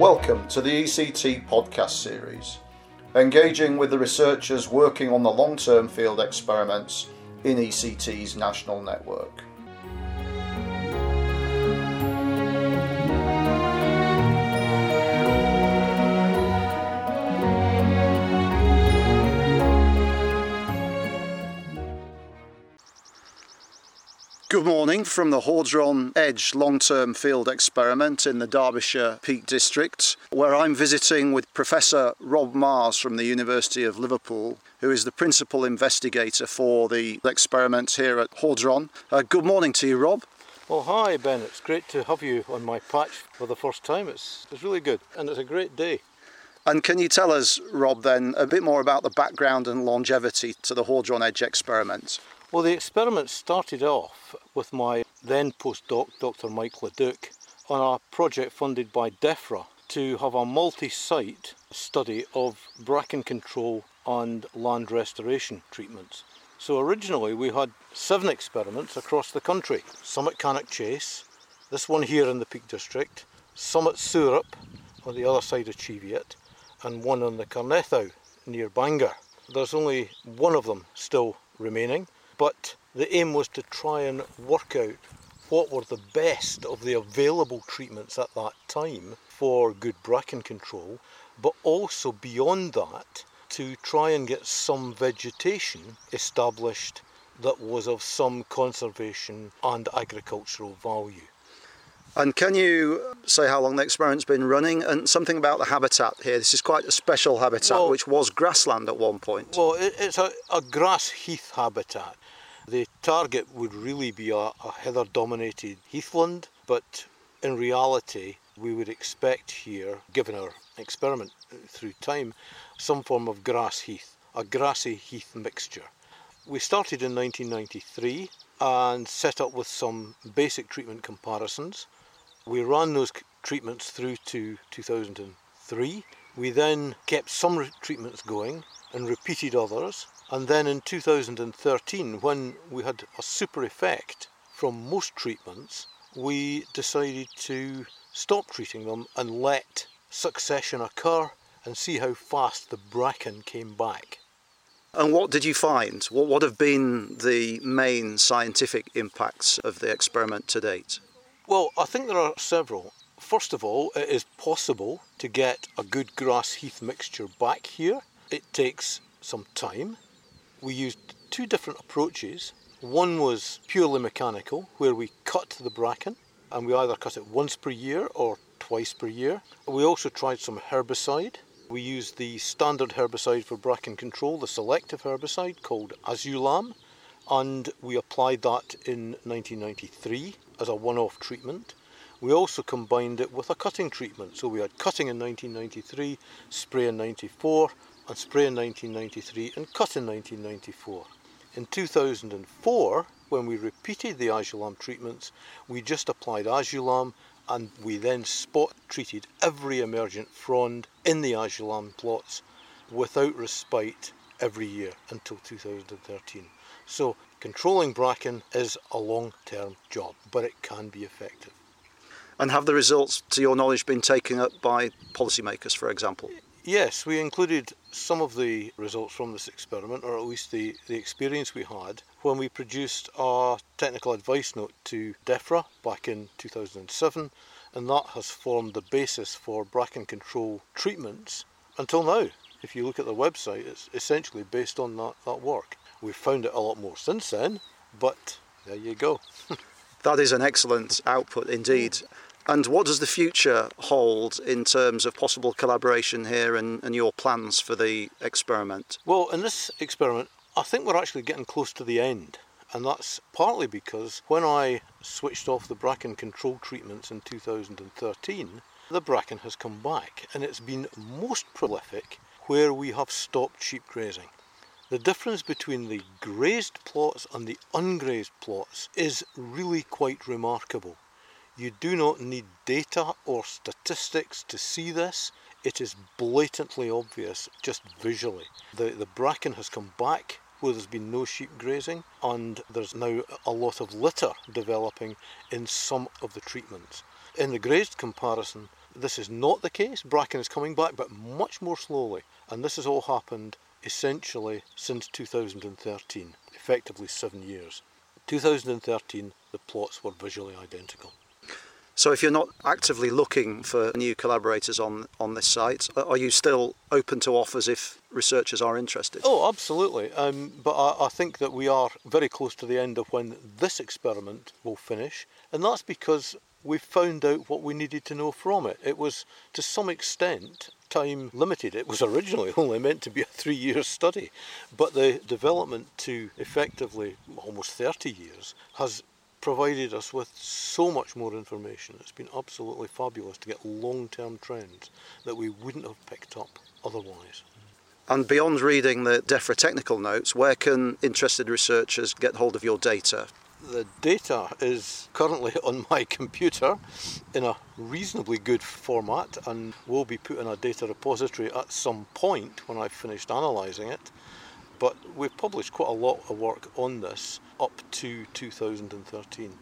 Welcome to the ECT podcast series, engaging with the researchers working on the long term field experiments in ECT's national network. Good morning from the Hordron Edge long term field experiment in the Derbyshire Peak District, where I'm visiting with Professor Rob Marrs from the University of Liverpool, who is the principal investigator for the experiment here at Hordron. Uh, good morning to you, Rob. Well, hi, Ben. It's great to have you on my patch for the first time. It's, it's really good, and it's a great day. And can you tell us, Rob, then, a bit more about the background and longevity to the Hordron Edge experiment? Well, the experiment started off with my then postdoc, Dr. Mike Le Duc, on a project funded by DEFRA to have a multi site study of bracken control and land restoration treatments. So originally we had seven experiments across the country some at Cannock Chase, this one here in the Peak District, some at Sourhope on the other side of Cheviot, and one on the Carneddau near Bangor. There's only one of them still remaining, but the aim was to try and work out what were the best of the available treatments at that time for good bracken control, but also beyond that to try and get some vegetation established that was of some conservation and agricultural value. And can you say how long the experiment's been running and something about the habitat here? This is quite a special habitat, well, which was grassland at one point. Well, it's a, a grass heath habitat. The target would really be a, a heather dominated heathland, but in reality, we would expect here, given our experiment through time, some form of grass heath, a grassy heath mixture. We started in 1993 and set up with some basic treatment comparisons. We ran those treatments through to 2003. We then kept some treatments going and repeated others and then in 2013, when we had a super effect from most treatments, we decided to stop treating them and let succession occur and see how fast the bracken came back. And what did you find? What would have been the main scientific impacts of the experiment to date? Well, I think there are several. First of all, it is possible to get a good grass heath mixture back here. It takes some time we used two different approaches. One was purely mechanical, where we cut the bracken and we either cut it once per year or twice per year. We also tried some herbicide. We used the standard herbicide for bracken control, the selective herbicide called Asulam, and we applied that in 1993 as a one off treatment. We also combined it with a cutting treatment. So we had cutting in 1993, spray in 94, and spray in 1993 and cut in 1994. In 2004, when we repeated the Asulam treatments, we just applied Asulam and we then spot treated every emergent frond in the Asulam plots without respite every year until 2013. So controlling bracken is a long-term job, but it can be effective. And have the results, to your knowledge, been taken up by policymakers, for example? Yes, we included some of the results from this experiment, or at least the, the experience we had, when we produced our technical advice note to DEFRA back in 2007, and that has formed the basis for bracken control treatments until now. If you look at the website, it's essentially based on that, that work. We've found it a lot more since then, but there you go. that is an excellent output indeed. And what does the future hold in terms of possible collaboration here and, and your plans for the experiment? Well, in this experiment, I think we're actually getting close to the end. And that's partly because when I switched off the bracken control treatments in 2013, the bracken has come back and it's been most prolific where we have stopped sheep grazing. The difference between the grazed plots and the ungrazed plots is really quite remarkable. You do not need data or statistics to see this. It is blatantly obvious just visually. The, the bracken has come back where there's been no sheep grazing, and there's now a lot of litter developing in some of the treatments. In the grazed comparison, this is not the case. Bracken is coming back, but much more slowly. And this has all happened essentially since 2013, effectively seven years. 2013, the plots were visually identical. So, if you're not actively looking for new collaborators on, on this site, are you still open to offers if researchers are interested? Oh, absolutely. Um, but I, I think that we are very close to the end of when this experiment will finish, and that's because we found out what we needed to know from it. It was, to some extent, time limited. It was originally only meant to be a three year study, but the development to effectively almost 30 years has provided us with so much more information. It's been absolutely fabulous to get long term trends that we wouldn't have picked up otherwise. And beyond reading the DEFRA technical notes, where can interested researchers get hold of your data? The data is currently on my computer in a reasonably good format and will be put in a data repository at some point when I've finished analysing it. But we've published quite a lot of work on this up to 2013.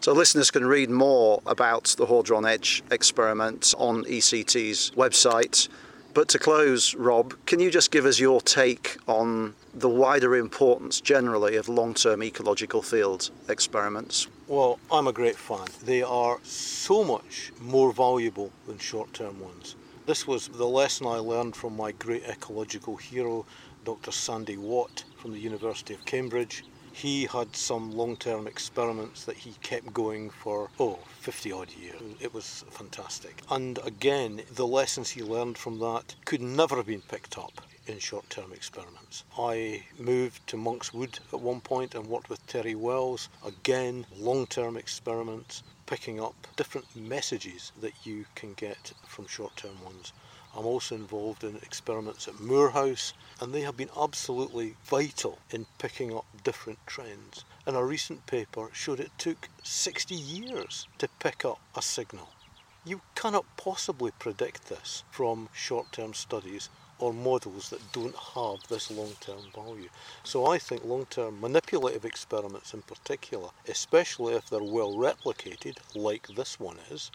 So listeners can read more about the Hordron Edge experiment on ECT's website. But to close, Rob, can you just give us your take on the wider importance generally of long term ecological field experiments? Well, I'm a great fan. They are so much more valuable than short term ones. This was the lesson I learned from my great ecological hero, Dr. Sandy Watt from the University of Cambridge. He had some long term experiments that he kept going for, oh, 50 odd years. It was fantastic. And again, the lessons he learned from that could never have been picked up in short term experiments. I moved to Monk's Wood at one point and worked with Terry Wells. Again, long term experiments, picking up different messages that you can get from short term ones. I'm also involved in experiments at Moor House, and they have been absolutely vital in picking up different trends. And a recent paper showed it took 60 years to pick up a signal. You cannot possibly predict this from short term studies or models that don't have this long term value. So I think long term manipulative experiments in particular, especially if they're well replicated, like this one is,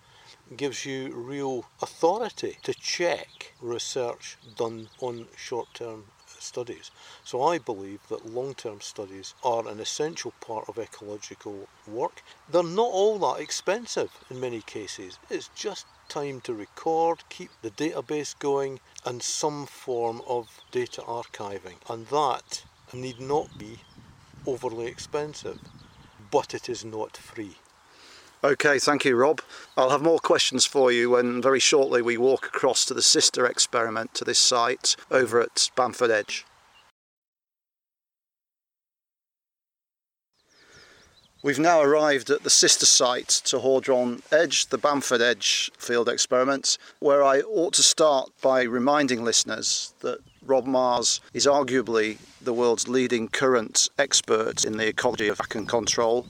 gives you real authority to check research done on short term studies. So I believe that long term studies are an essential part of ecological work. They're not all that expensive in many cases. It's just time to record, keep the database going, and some form of data archiving. And that need not be overly expensive, but it is not free. Okay, thank you, Rob. I'll have more questions for you when very shortly we walk across to the sister experiment to this site over at Bamford Edge. We've now arrived at the sister site to Hordron Edge, the Bamford Edge field experiment, where I ought to start by reminding listeners that Rob Marrs is arguably the world's leading current expert in the ecology of bracken control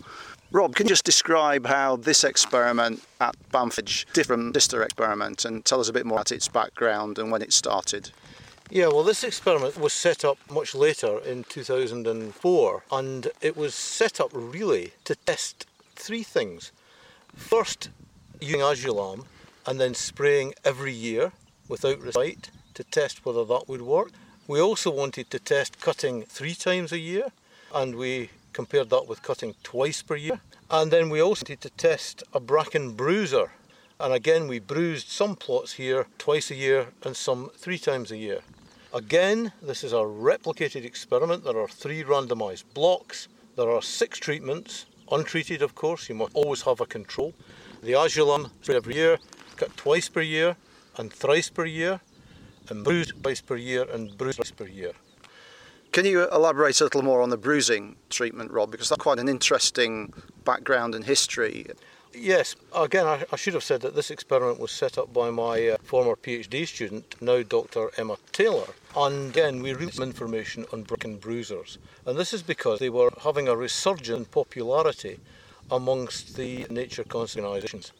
Rob, can you just describe how this experiment at Bamford different sister experiment and tell us a bit more about its background and when it started? Yeah, well, this experiment was set up much later in 2004, and it was set up really to test three things. First, using asulam and then spraying every year without respite to test whether that would work. We also wanted to test cutting three times a year, and we compared that with cutting twice per year. And then we also wanted to test a bracken bruiser. And again, we bruised some plots here twice a year and some three times a year. Again, this is a replicated experiment. There are three randomised blocks. There are six treatments, untreated, of course. You must always have a control. The asulam every year, cut twice per year and thrice per year, and bruised twice per year and bruised twice per year. Can you elaborate a little more on the bruising treatment, Rob? Because that's quite an interesting background and history. Yes, again, I, I, should have said that this experiment was set up by my uh, former PhD student, now Dr. Emma Taylor. And again, we read some information on bracken bruisers. And this is because they were having a resurgence in popularity amongst the nature conservation organisations.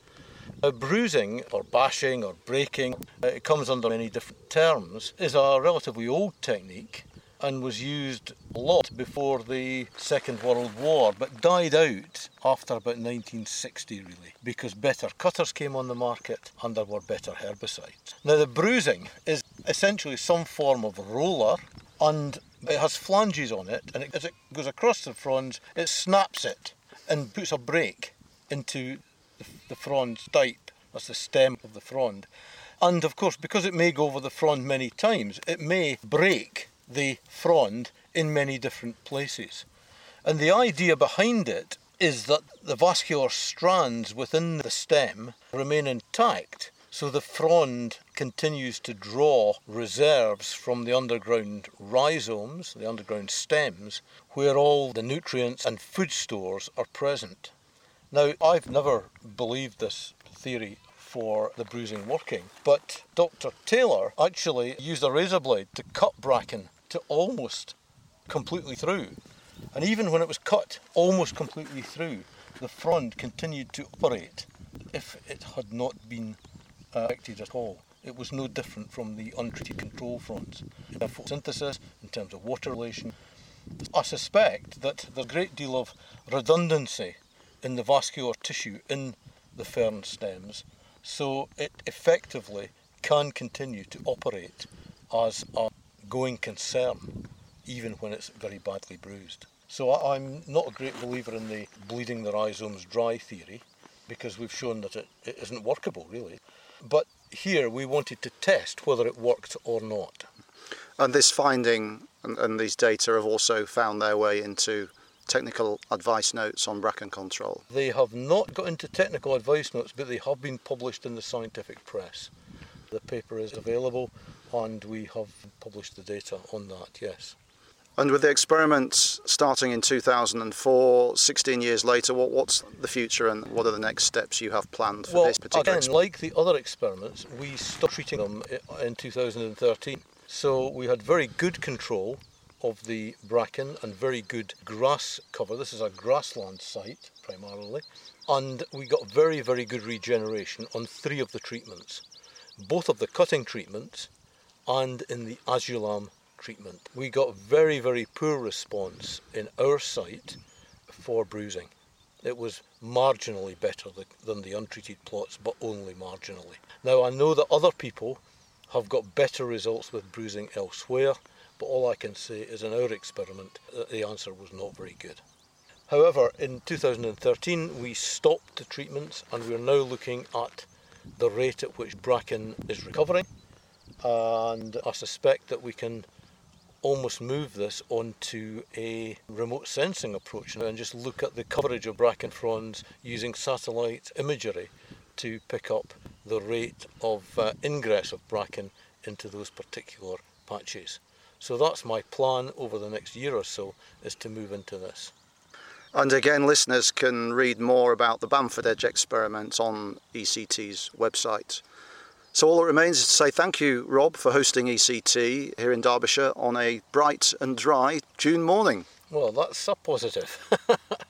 Uh, bruising or bashing or breaking, uh, it comes under many different terms, is a relatively old technique and was used a lot before the Second World War, but died out after about 1960 really, because better cutters came on the market and there were better herbicides. Now the bruising is essentially some form of roller and it has flanges on it and as it goes across the fronds it snaps it and puts a break into the frond stipe, that's the stem of the frond. And of course, because it may go over the frond many times, it may break the frond in many different places. And the idea behind it is that the vascular strands within the stem remain intact so the frond continues to draw reserves from the underground rhizomes, the underground stems, where all the nutrients and food stores are present. Now, I've never believed this theory for the bruising working, but Dr. Taylor actually used a razor blade to cut bracken to almost completely through. And even when it was cut almost completely through, the frond continued to operate if it had not been uh, affected at all. It was no different from the untreated control fronds in uh, photosynthesis, in terms of water relation. I suspect that there's a great deal of redundancy in the vascular tissue in the fern stems, so it effectively can continue to operate as a going concern, even when it's very badly bruised. So I'm not a great believer in the bleeding the rhizomes dry theory, because we've shown that it, it isn't workable really. But here we wanted to test whether it worked or not. And this finding and, and these data have also found their way into technical advice notes on bracken control? They have not got into technical advice notes, but they have been published in the scientific press. The paper is available and we have published the data on that, yes. And with the experiments starting in 2004, 16 years later, what, what's the future and what are the next steps you have planned for well, this particular again, like the other experiments, we stopped treating them in 2013. So we had very good control of the bracken and very good grass cover. This is a grassland site primarily. And we got very, very good regeneration on three of the treatments, both of the cutting treatments and in the asulam treatment. We got very, very poor response in our site for bruising. It was marginally better than the untreated plots, but only marginally. Now, I know that other people have got better results with bruising elsewhere, but all I can say is in our experiment, uh, the answer was not very good. However, in 2013, we stopped the treatments and we're now looking at the rate at which bracken is recovering. And I suspect that we can almost move this onto a remote sensing approach and just look at the coverage of bracken fronds using satellite imagery to pick up the rate of uh, ingress of bracken into those particular patches. So that's my plan over the next year or so is to move into this. And again, listeners can read more about the Bamford Edge experiment on ECT's website. So all that remains is to say thank you, Rob, for hosting ECT here in Derbyshire on a bright and dry June morning. Well, that's a positive.